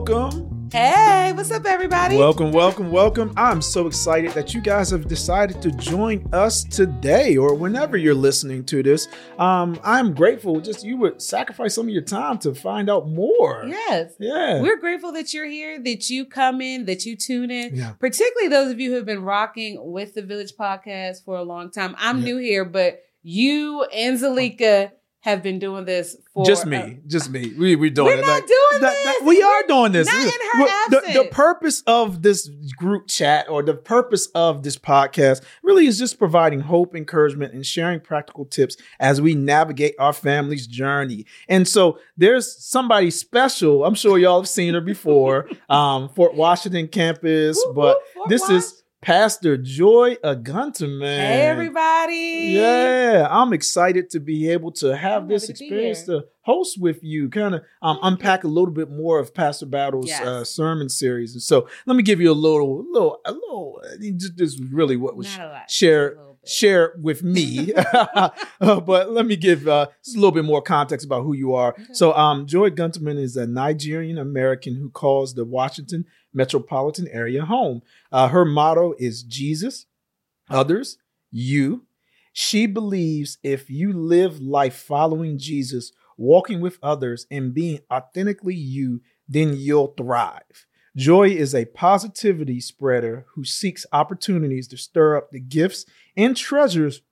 Welcome. Hey, what's up, everybody? Welcome, welcome, welcome. I'm so excited that you guys have decided to join us today or whenever you're listening to this. Um, I'm grateful just you would sacrifice some of your time to find out more. Yes. Yeah. We're grateful that you're here, that you come in, that you tune in, Yeah. particularly those of you who have been rocking with the Village Podcast for a long time. I'm Yeah. new here, but you and Zalika have been doing this for just me, just me. We we doing We're it. not Like, doing that- this. that- we are doing this. Not in her Well, the, the purpose of this group chat or the purpose of this podcast really is just providing hope, encouragement, and sharing practical tips as we navigate our family's journey. And so there's somebody special. I'm sure y'all have seen her before, um, Fort Washington campus, but this is Pastor Joy Oguntimein. Hey, everybody. Yeah, I'm excited to be able to have I'm this happy to experience to host with you, kind of um, unpack a little bit more of Pastor Battle's Yes. uh, sermon series. And so, let me give you a little, little, a little. uh, Just, really what was lot. Share- just a little bit. share with me. But let me give uh, a little bit more context about who you are. Okay. So, um, Joy Oguntimein is a Nigerian American who calls the Washington metropolitan area home. Uh, her motto is Jesus, others, you. She believes if you live life following Jesus, walking with others, and being authentically you, then you'll thrive. Joy is a positivity spreader who seeks opportunities to stir up the gifts and treasures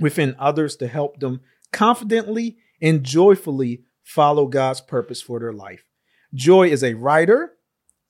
within others to help them confidently and joyfully follow God's purpose for their life. Joy is a writer,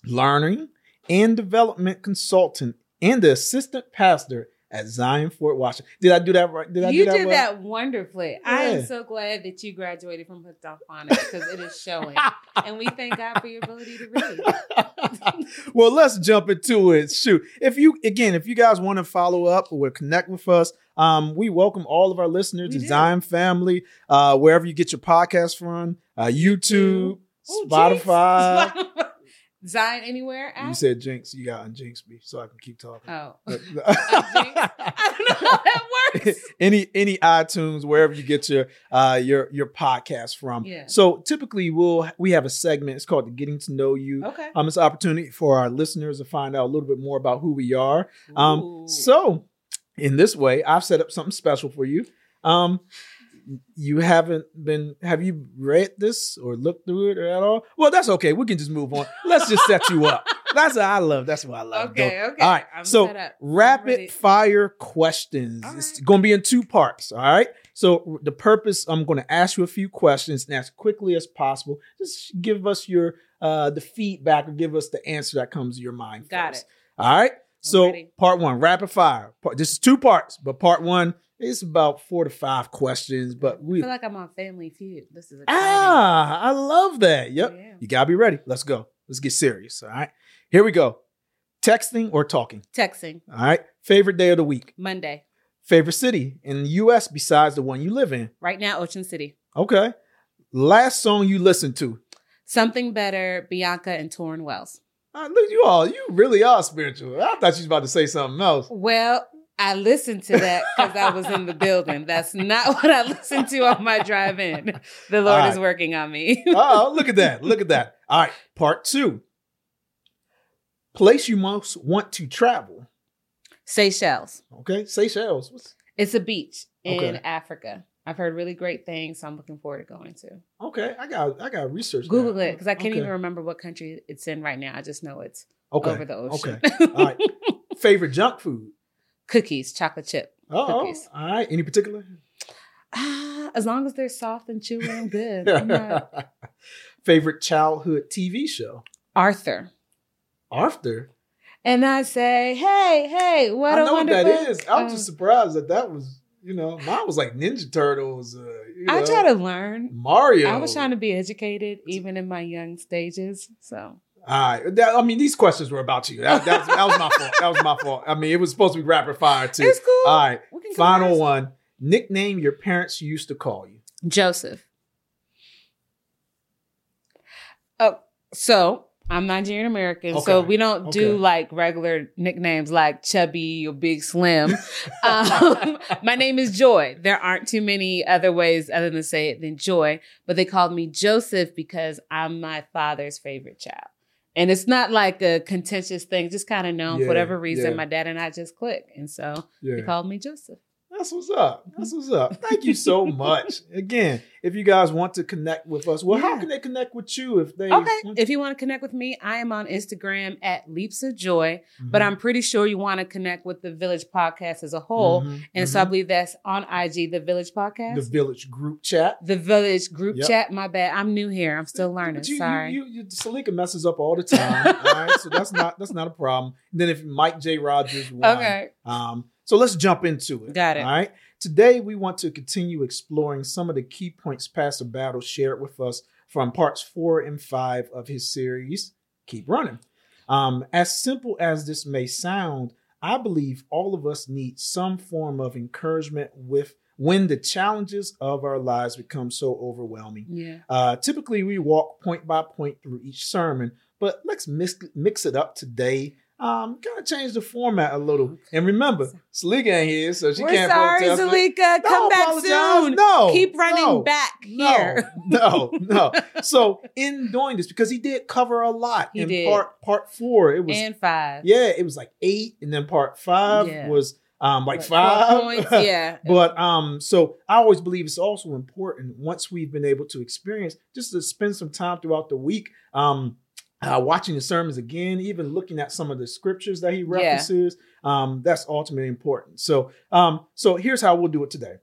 learning, and development consultant and the assistant pastor at Zion Fort Washington. Did I do that right? Did I you do that did well? that wonderfully. I am so glad that you graduated from Hooked on Phonics because it is showing. and we thank God for your ability to read. well, let's jump into it. Shoot. If you again, if you guys want to follow up or connect with us, um, we welcome all of our listeners We to do. Zion Family, uh, wherever you get your podcast from, uh, YouTube, Ooh, Spotify. Zion anywhere? You said Jinx, you got on Jinx me, so I can keep talking. Oh. I don't know how that works. any any iTunes wherever you get your uh your your podcast from. Yeah. So typically we'll we have a segment. It's called the Getting to Know You. Okay. Um, it's an opportunity for our listeners to find out a little bit more about who we are. Um, Ooh. so in this way, I've set up something special for you. Um, you haven't been have you read this or looked through it or at all? Well, that's okay. We can just move on. Let's just set you up. That's what I love. That's what I love. okay, okay. All right. I'm so set up. Rapid fire questions. All It's going to be in two parts. All right. So the purpose, I'm going to ask you a few questions and as quickly as possible. Just give us your uh the feedback or give us the answer that comes to your mind. Got first. it. All right. So part one, rapid fire. Part, this is two parts, but part one is about four to five questions. But I we feel like I'm on Family Feud. This is exciting. ah, I love that. Yep. Yeah. You gotta be ready. Let's go. Let's get serious. All right. Here we go. Texting or talking. Texting. All right. Favorite day of the week. Monday. Favorite city in the US besides the one you live in. Right now, Ocean City. Okay. Last song you listened to. Something Better, Bianca and Torrin Wells. Uh, look, you all, you really are spiritual. I thought you was about to say something else. Well, I listened to that because I was in the building. That's not what I listened to on my drive in. The Lord All is working on me. Oh, look at that. Look at that. All right. Part two. Place you most want to travel. Seychelles. Okay. Seychelles. What's- It's a beach in Okay. Africa. I've heard really great things, so I'm looking forward to going to. Okay. I got I got research. Google it because I can't Okay. even remember what country it's in right now. I just know it's okay. over the ocean. Okay. All right. Favorite junk food. Cookies, chocolate chip. Oh, Cookies. all right. Any particular? Ah, as long as they're soft and chewy, I'm good. I'm not- Favorite childhood TV show. Arthur. Arthur. And I say, hey, hey, what I a know what wonderful. that is. I was Um, just surprised that that was, you know, mine was like Ninja Turtles. Uh, you I try to learn. Mario. I was trying to be educated even in my young stages. So All right. That, I mean, these questions were about you. That, that, that was my fault. That was my fault. I mean, it was supposed to be rapid fire too. it's cool. All right. Final one. Nickname your parents used to call you. Joseph. Oh, so I'm Nigerian American, so we don't do like regular nicknames like Chubby or Big Slim. um, my name is Joy. There aren't too many other ways other than to say it than Joy, but they called me Joseph because I'm my father's favorite child. And it's not like a contentious thing, just kind of known Yeah, for whatever reason. yeah. My dad and I just click. And so he called me Joseph. That's what's up. That's what's up. Thank you so much. Again, if you guys want to connect with us, well, how can they connect with you if they Okay. want- If you want to connect with me, I am on Instagram at Leaps of Joy, but Mhm. I'm pretty sure you want to connect with the Village Podcast as a whole. Mhm, And so I mhm. believe that's on IG, the Village Podcast. the village group chat. The Village group Yep. chat. My bad. I'm new here. I'm still learning. You, Sorry. You, you, you, Salika messes up all the time. all right, so that's not that's not a problem. And then if Mike J. Rodgers, won, okay. Um, so let's jump into it. Got it. All right. Today we want to continue exploring some of the key points Pastor Battle shared with us from parts four and five of his series, Keep Running. Um, as simple as this may sound, I believe all of us need some form of encouragement with when the challenges of our lives become so overwhelming. Yeah. Uh, typically, we walk point by point through each sermon, but let's mix, mix it up today. Um, kind of change the format a little. And remember, Salika ain't here, so she We're can't sorry. Zalika. Come back apologize. soon. No, Keep running no, back no, here. No, no. So in doing this, because he did cover a lot He in did. part part four, it was and five. yeah, it was like eight, and then part five Yeah. was um like Like five points. Yeah. but um, so I always believe it's also important once we've been able to experience just to spend some time throughout the week, um, uh, watching the sermons again, even looking at some of the scriptures that he references. Um, that's ultimately important. So um, so here's how we'll do it today.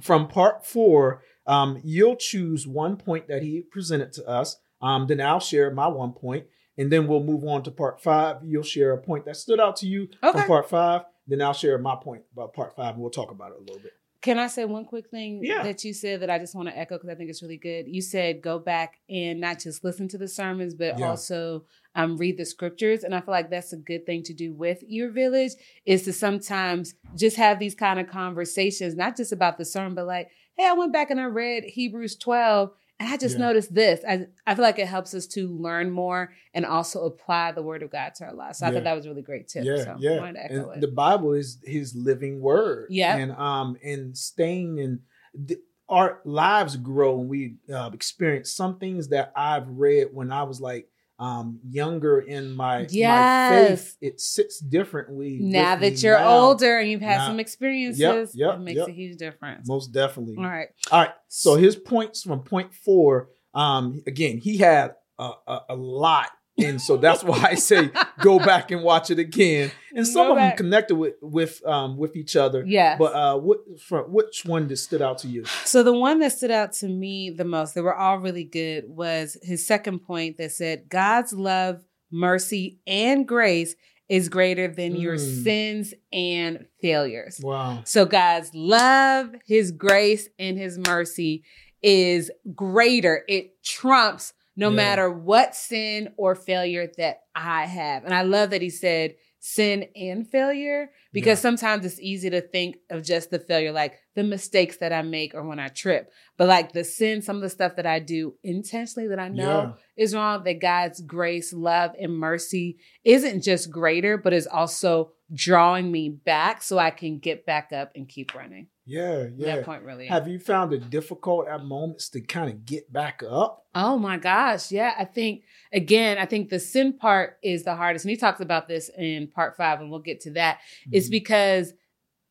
From part four, um, you'll choose one point that he presented to us. Um, then I'll share my one point, and then we'll move on to part five. You'll share a point that stood out to you Okay. from part five. Then I'll share my point about part five, and we'll talk about it a little bit. Can I say one quick thing Yeah. that you said that I just want to echo because I think it's really good? You said go back and not just listen to the sermons, but Yeah. also um, read the scriptures. And I feel like that's a good thing to do with your village is to sometimes just have these kind of conversations, not just about the sermon, but like, hey, I went back and I read Hebrews 12 and I just Yeah. noticed this. I, I feel like it helps us to learn more and also apply the word of God to our lives. So I thought that was a really great tip. Yeah, so I yeah. wanted to echo And it. the Bible is His living word. Yeah. and um, and staying in th- our lives grow and we uh, experience some things that I've read when I was like um younger in my my Yes. faith. It sits differently now that you're now. older and you've had Now- some experiences, yep, it makes yep. a huge difference. most definitely. All right. All right. So his points from point four. Um, again, he had a, a, a lot, and so that's why I say go back and watch it again. And some Go of them connected with with um with each other. Yeah. But uh, what from which one that stood out to you? so the one that stood out to me the most, they were all really good, was his second point that said God's love, mercy, and grace is greater than your Mm. sins and failures. Wow. So God's love, his grace, and his mercy is greater. It trumps no Yeah. matter what sin or failure that I have. And I love that he said sin and failure because Yeah. sometimes it's easy to think of just the failure, like the mistakes that I make or when I trip. But like the sin, some of the stuff that I do intentionally that I know is wrong, that God's grace, love, and mercy isn't just greater, but is also drawing me back so I can get back up and keep running. Yeah, yeah. That point really. Have you found it difficult at moments to kind of get back up? Oh my gosh. Yeah. I think, again, I think the sin part is the hardest. And he talks about this in part five, and we'll get to that. It's Mhm. because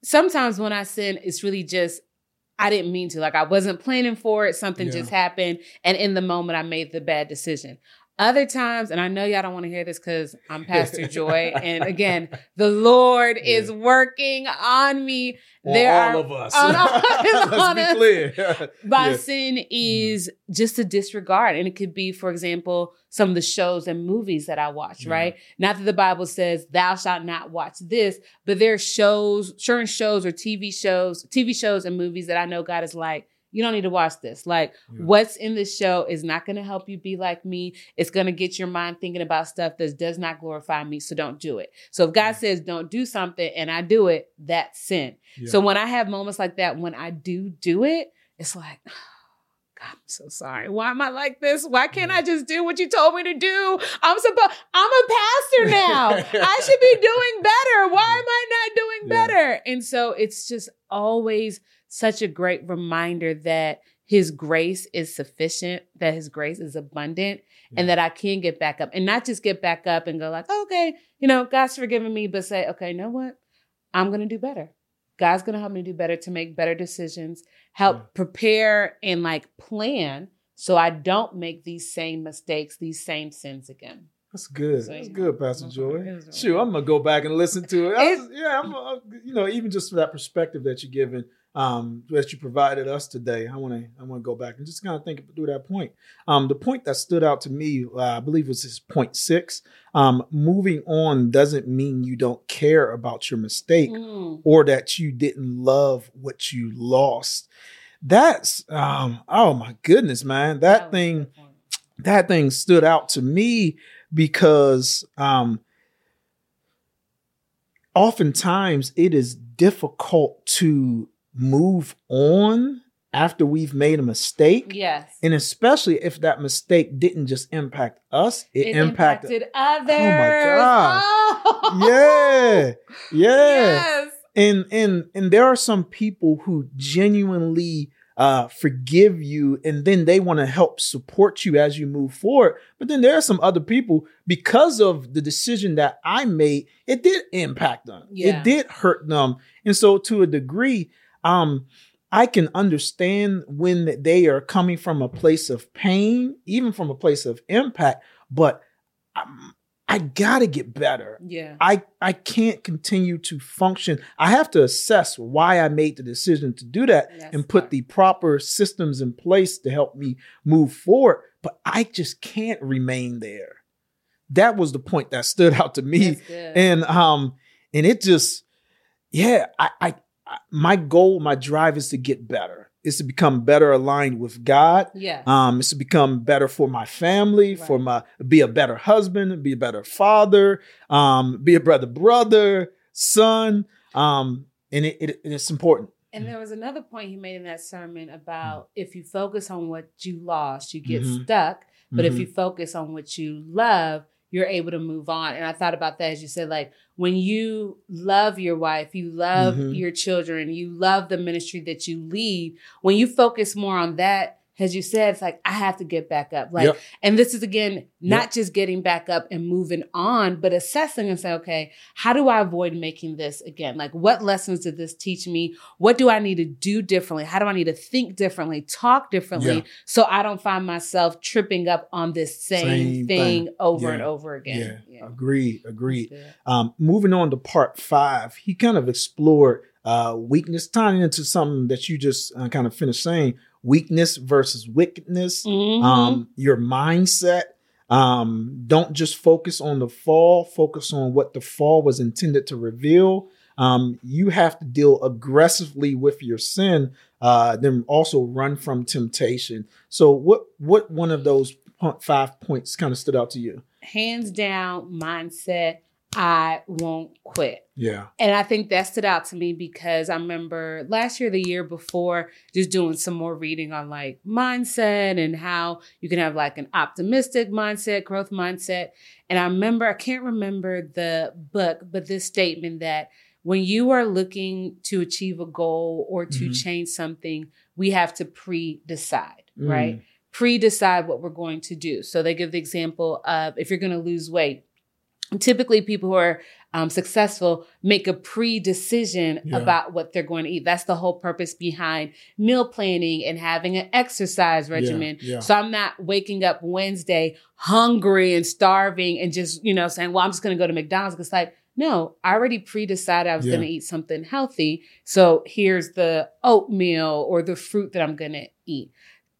sometimes when I sin, it's really just, I didn't mean to. Like I wasn't planning for it. Something Yeah. just happened. And in the moment, I made the bad decision. Other times, and I know y'all don't want to hear this because I'm Pastor Joy. And again, the Lord is working on me. On there all are of us. on all- Let's on be us. clear. by Yeah. sin mm-hmm. is just a disregard. And it could be, for example, some of the shows and movies that I watch, Yeah. right? Not that the Bible says, thou shalt not watch this, but there are shows, certain shows or TV shows, TV shows and movies that I know God is like, you don't need to watch this. Like, Yeah. what's in this show is not going to help you be like me. It's going to get your mind thinking about stuff that does not glorify me. So don't do it. So if God mm. says don't do something and I do it, that's sin. Yeah. So when I have moments like that, when I do do it, it's like, God, I'm so sorry. Why am I like this? Why can't I just do what you told me to do? I'm supposed. I'm a pastor now. I should be doing better. Why am I not doing Yeah. better? And so it's just always such a great reminder that his grace is sufficient, that his grace is abundant, yeah. and that I can get back up and not just get back up and go like, oh, okay, you know, God's forgiven me, but say, okay, you know what? I'm going to do better. God's going to help me do better to make better decisions, help yeah. prepare and like plan so I don't make these same mistakes, these same sins again. That's good. So, That's good, Pastor Joy. Sure, I'm gonna go back and listen to it. Was, yeah, I'm, uh, you know, even just for that perspective that you're giving, um, that you provided us today. I want to, I want to go back and just kind of think through that point. Um, the point that stood out to me, uh, I believe, was this point six. Um, moving on doesn't mean you don't care about your mistake mm. or that you didn't love what you lost. That's, um, oh my goodness, man, that, that thing, that thing stood out to me because um, oftentimes it is difficult to move on after we've made a mistake. Yes. And especially if that mistake didn't just impact us, it, it impacted, impacted, others. Oh my God. Oh. Yeah. Yeah. Yes. And and and there are some people who genuinely uh, forgive you and then they want to help support you as you move forward. But then there are some other people, because of the decision that I made, it did impact them. Yeah. It did hurt them. And so to a degree, um, I can understand when they are coming from a place of pain, even from a place of impact, but um, I gotta get better. Yeah. I, I can't continue to function. I have to assess why I made the decision to do that That's and put the proper systems in place to help me move forward. But I just can't remain there. That was the point that stood out to me. And um, and it just, yeah, I, I my goal, my drive is to get better is to become better aligned with God. Yeah. Um, it's to become better for my family, right. for my be a better husband, be a better father, um, be a brother, brother, son. Um, and it, it, it's important. And there was another point he made in that sermon about if you focus on what you lost, you get mm-hmm. stuck. But mm-hmm. if you focus on what you love, you're able to move on. And I thought about that as you said, like when you love your wife, you love mm-hmm. your children, you love the ministry that you lead, when you focus more on that, as you said, it's like I have to get back up. Like, yep. and this is again not yep. just getting back up and moving on, but assessing and say, okay, how do I avoid making this again? Like, what lessons did this teach me? What do I need to do differently? How do I need to think differently, talk differently, yeah. so I don't find myself tripping up on this same, same thing, thing, over yeah. and over again? Yeah, yeah. agreed, agreed. Um, moving on to part five, he kind of explored uh, weakness, tying into something that you just uh, kind of finished saying weakness versus wickedness, mm-hmm. um, your mindset. Um, don't just focus on the fall, focus on what the fall was intended to reveal. Um, you have to deal aggressively with your sin, uh, then also run from temptation. So, what what one of those five points kind of stood out to you? Hands down, mindset I won't quit. Yeah. And I think that stood out to me because I remember last year, the year before, just doing some more reading on like mindset and how you can have like an optimistic mindset, growth mindset. And I remember, I can't remember the book, but this statement that when you are looking to achieve a goal or to mm-hmm. change something, we have to pre decide, mm. right? Pre decide what we're going to do. So they give the example of if you're going to lose weight, typically people who are um, successful make a pre-decision yeah. about what they're going to eat. That's the whole purpose behind meal planning and having an exercise regimen. yeah, yeah. so i'm not waking up wednesday hungry and starving and just you know saying well i'm just going to go to mcdonald's. Because like no i already pre-decided i was going to eat something healthy. So here's the oatmeal or the fruit that i'm going to eat.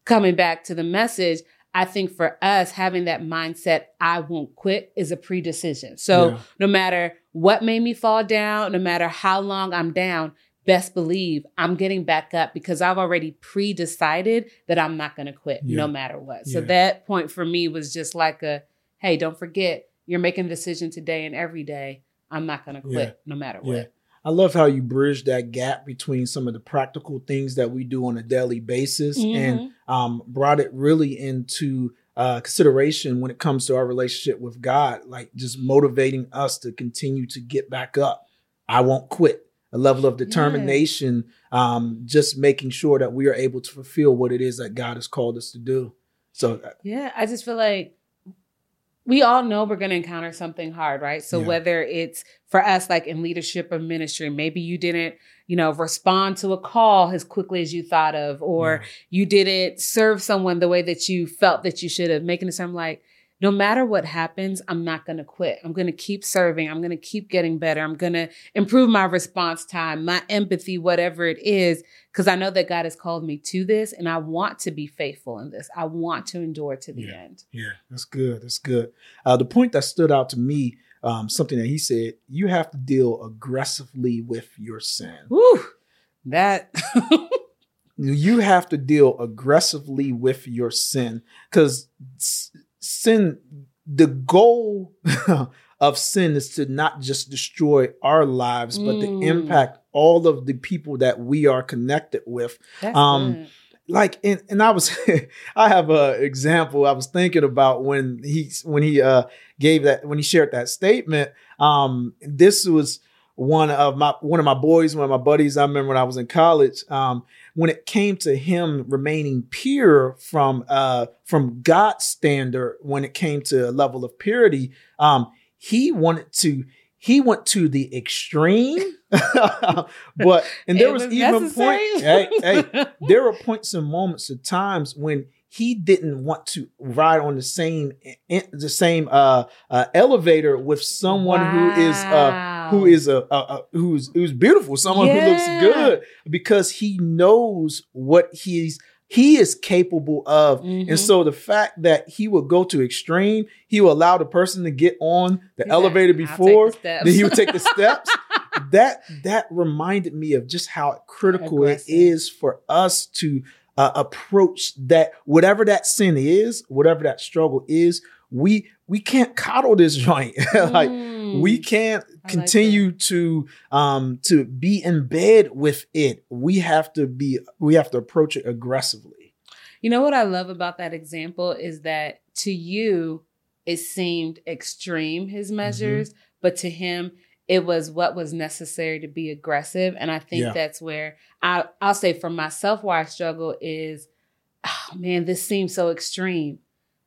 Coming back to the message I think for us, having that mindset, I won't quit, is a pre decision. So yeah. no matter what made me fall down, no matter how long I'm down, best believe I'm getting back up because I've already pre decided that I'm not going to quit yeah. no matter what. So yeah. that point for me was just like a hey, don't forget, you're making a decision today and every day. I'm not going to quit no matter what. I love how you bridge that gap between some of the practical things that we do on a daily basis mm-hmm. and um, brought it really into uh, consideration when it comes to our relationship with God, like just motivating us to continue to get back up. I won't quit. a level of determination, yeah. um, just making sure that we are able to fulfill what it is that God has called us to do. So uh, yeah, I just feel like we all know we're going to encounter something hard, right? So yeah. whether it's for us, like in leadership or ministry, maybe you didn't, you know, respond to a call as quickly as you thought of, or yeah. you didn't serve someone the way that you felt that you should have, making it sound like, no matter what happens, I'm not going to quit. I'm going to keep serving. I'm going to keep getting better. I'm going to improve my response time, my empathy, whatever it is, because I know that God has called me to this and I want to be faithful in this. I want to endure to the yeah. end. Yeah, that's good. That's good. Uh, the point that stood out to me, um, something that he said, you have to deal aggressively with your sin. Woo, that. you have to deal aggressively with your sin because sin the goal of sin is to not just destroy our lives but to mm. impact all of the people that we are connected with That's um good. like and, and i was i have a example i was thinking about when he when he uh gave that when he shared that statement um this was one of my one of my boys one of my buddies i remember when i was in college um when it came to him remaining pure from uh, from God's standard, when it came to a level of purity, um, he wanted to he went to the extreme. but and there was, was, even points. hey, hey, there were points and moments of times when he didn't want to ride on the same the same uh, uh, elevator with someone wow. who is uh, who is a, a, a, who's who's beautiful, someone yeah. who looks good, because he knows what he's he is capable of. Mm-hmm. And so the fact that he will go to extreme, he will allow the person to get on the He's elevator before, the then he would take the steps. that that reminded me of just how critical Aggressive. it is for us to uh, approach that whatever that sin is, whatever that struggle is, we we can't coddle this joint. like mm, we can't continue like to um to be in bed with it. We have to be we have to approach it aggressively. You know what I love about that example is that to you it seemed extreme his mm-hmm. measures, mm-hmm. but to him it was what was necessary to be aggressive. And I think yeah. that's where I, I'll say for myself, where I struggle is, oh man, this seems so extreme.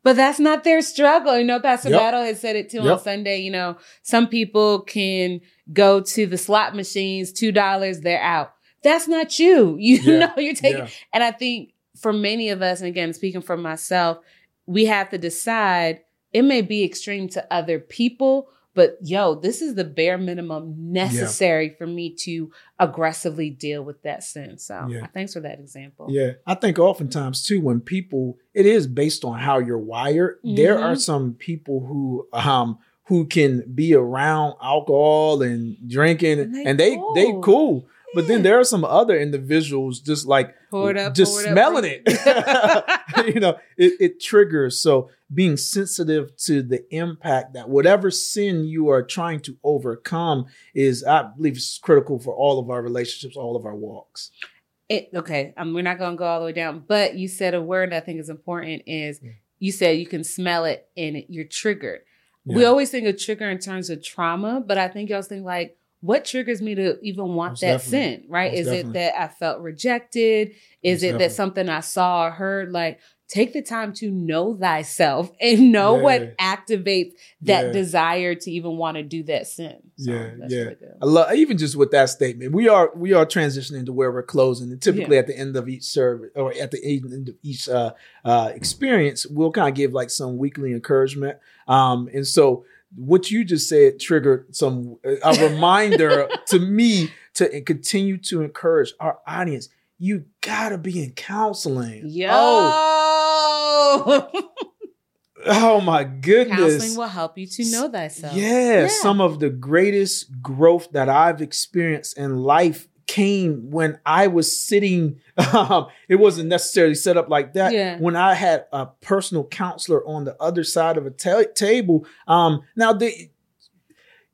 But that's not their struggle. You know, Pastor yep. Battle has said it too yep. on Sunday. You know, some people can go to the slot machines, $2, they're out. That's not you. You yeah. know, you're taking, yeah. and I think for many of us, and again, speaking for myself, we have to decide it may be extreme to other people, but yo, this is the bare minimum necessary yeah. for me to aggressively deal with that sin. So yeah. thanks for that example. Yeah. I think oftentimes too, when people, it is based on how you're wired. Mm-hmm. There are mm-hmm. some people who, um, who can be around alcohol and drinking and they and they, cool. they cool. But then there are some other individuals just like up, just smelling it. you know, it, it triggers. So being sensitive to the impact that whatever sin you are trying to overcome is, I believe, is critical for all of our relationships, all of our walks. It, okay, um, we're not going to go all the way down, but you said a word I think is important is you said you can smell it and it, you're triggered. Yeah. We always think of trigger in terms of trauma, but I think y'all think like, what triggers me to even want Most that sin, right? Most is definitely. it that I felt rejected? Is Most it definitely. that something I saw or heard? Like, take the time to know thyself and know yeah. what activates that yeah. desire to even want to do that sin. So yeah, yeah. Really I love even just with that statement. We are we are transitioning to where we're closing, and typically yeah. at the end of each service or at the end of each uh, uh, experience, we'll kind of give like some weekly encouragement. Um, and so what you just said triggered some a reminder to me to continue to encourage our audience you gotta be in counseling. Yo. Oh. oh my goodness. Counseling will help you to know thyself. Yeah, yeah, some of the greatest growth that I've experienced in life came when I was sitting. Um, it wasn't necessarily set up like that. Yeah. When I had a personal counselor on the other side of a ta- table. Um, now, the,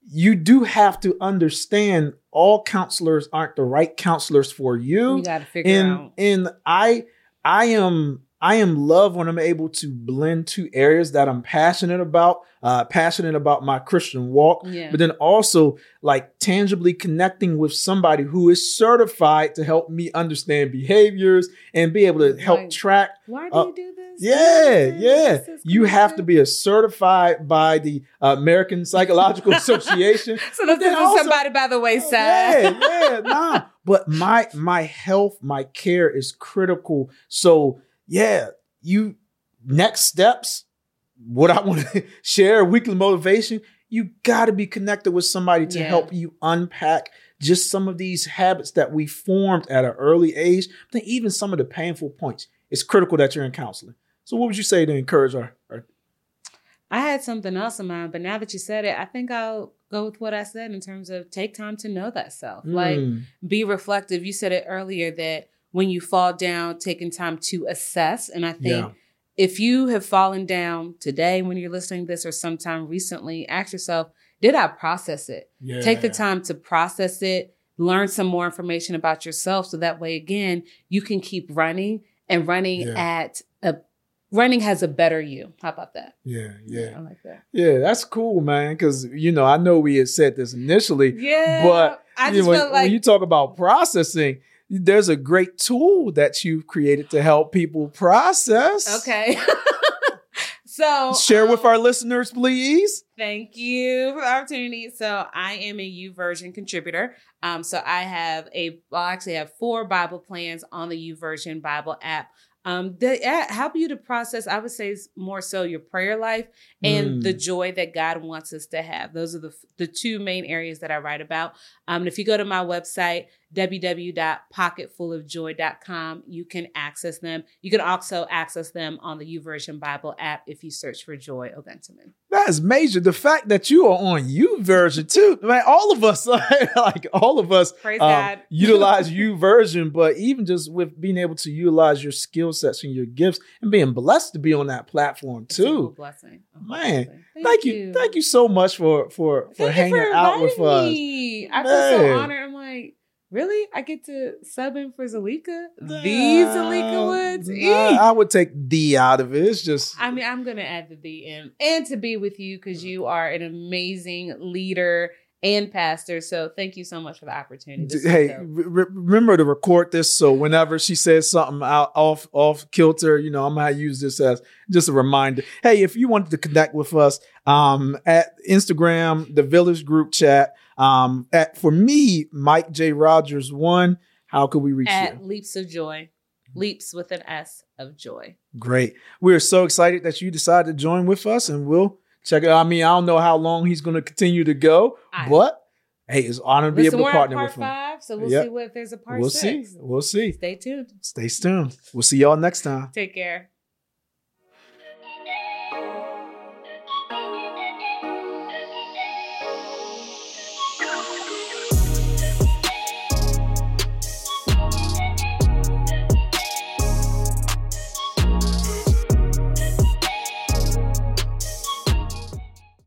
you do have to understand all counselors aren't the right counselors for you. You got to figure and, out. And I, I am, I am love when I'm able to blend two areas that I'm passionate about, uh, passionate about my Christian walk, Yeah. but then also like tangibly connecting with somebody who is certified to help me understand behaviors and be able to help Right. track. Why do uh, you do this? Yeah, This yeah. this You have to be a certified by the uh, American Psychological Association. So this is also- somebody by the wayside. Yeah, yeah, nah. But my my health, my care is critical. So yeah, you next steps. What I want to share, weekly motivation. You got to be connected with somebody to Yeah. help you unpack just some of these habits that we formed at an early age. Then even some of the painful points. It's critical that you're in counseling. So what would you say to encourage our, our I had something else in mind, but now that you said it, I think I'll go with what I said in terms of take time to know that self. Like Mm, be reflective. You said it earlier that when you fall down, taking time to assess. And I think Yeah. if you have fallen down today when you're listening to this or sometime recently, ask yourself, did I process it? yeah. Take the time to process it, learn some more information about yourself so that way again you can keep running and running Yeah. at a running has a better you. How about that? Yeah, yeah. I like that. Yeah, that's cool, man. Because you know, I know we had said this initially, Yeah. but I you just know, when, like when you talk about processing, there's a great tool that you've created to help people process. Okay. so Share with um, our listeners, please. Thank you for the opportunity. So I am a YouVersion contributor. Um, so I have a well, I actually have four Bible plans on the YouVersion Bible app. Um, uh, help you to process, I would say more so your prayer life and Mm. the joy that God wants us to have. Those are the the two main areas that I write about. Um, and if you go to my website, www.pocketfulofjoy.com, you can access them. You can also access them on the YouVersion Bible app if you search for Joy Oguntimein. That's major. The fact that you are on YouVersion too, man. All of us, like all of us, Praise um, God. utilize YouVersion, but even just with being able to utilize your skill sets and your gifts and being blessed to be on that platform too. blessing. Man, blessing. Thank you. Thank you so much for for for Thank hanging for out with us. I so honored. I'm like, really? I get to sub in for Zalika? The Zalika Woods? Eek. I would take the out of it. It's just I mean, I'm gonna add the D in and to be with you because you are an amazing leader and pastor. So thank you so much for the opportunity. This hey, re- remember to record this so whenever she says something out off off kilter, you know, I'm gonna use this as just a reminder. Hey, if you wanted to connect with us, um, at Instagram, the Village Group Chat, um, at for me, Mike J Rodgers one. How could we reach at you? Leaps of Joy, Leaps with an S of joy. Great. We are so excited that you decided to join with us, and we'll check it. out. I mean, I don't know how long he's going to continue to go, but hey, it's an honor to be Listen, able to partner part with him. five, so we'll Yep. see what if there's a part We'll six. see. We'll see. Stay tuned. Stay tuned. We'll see y'all next time. Take care.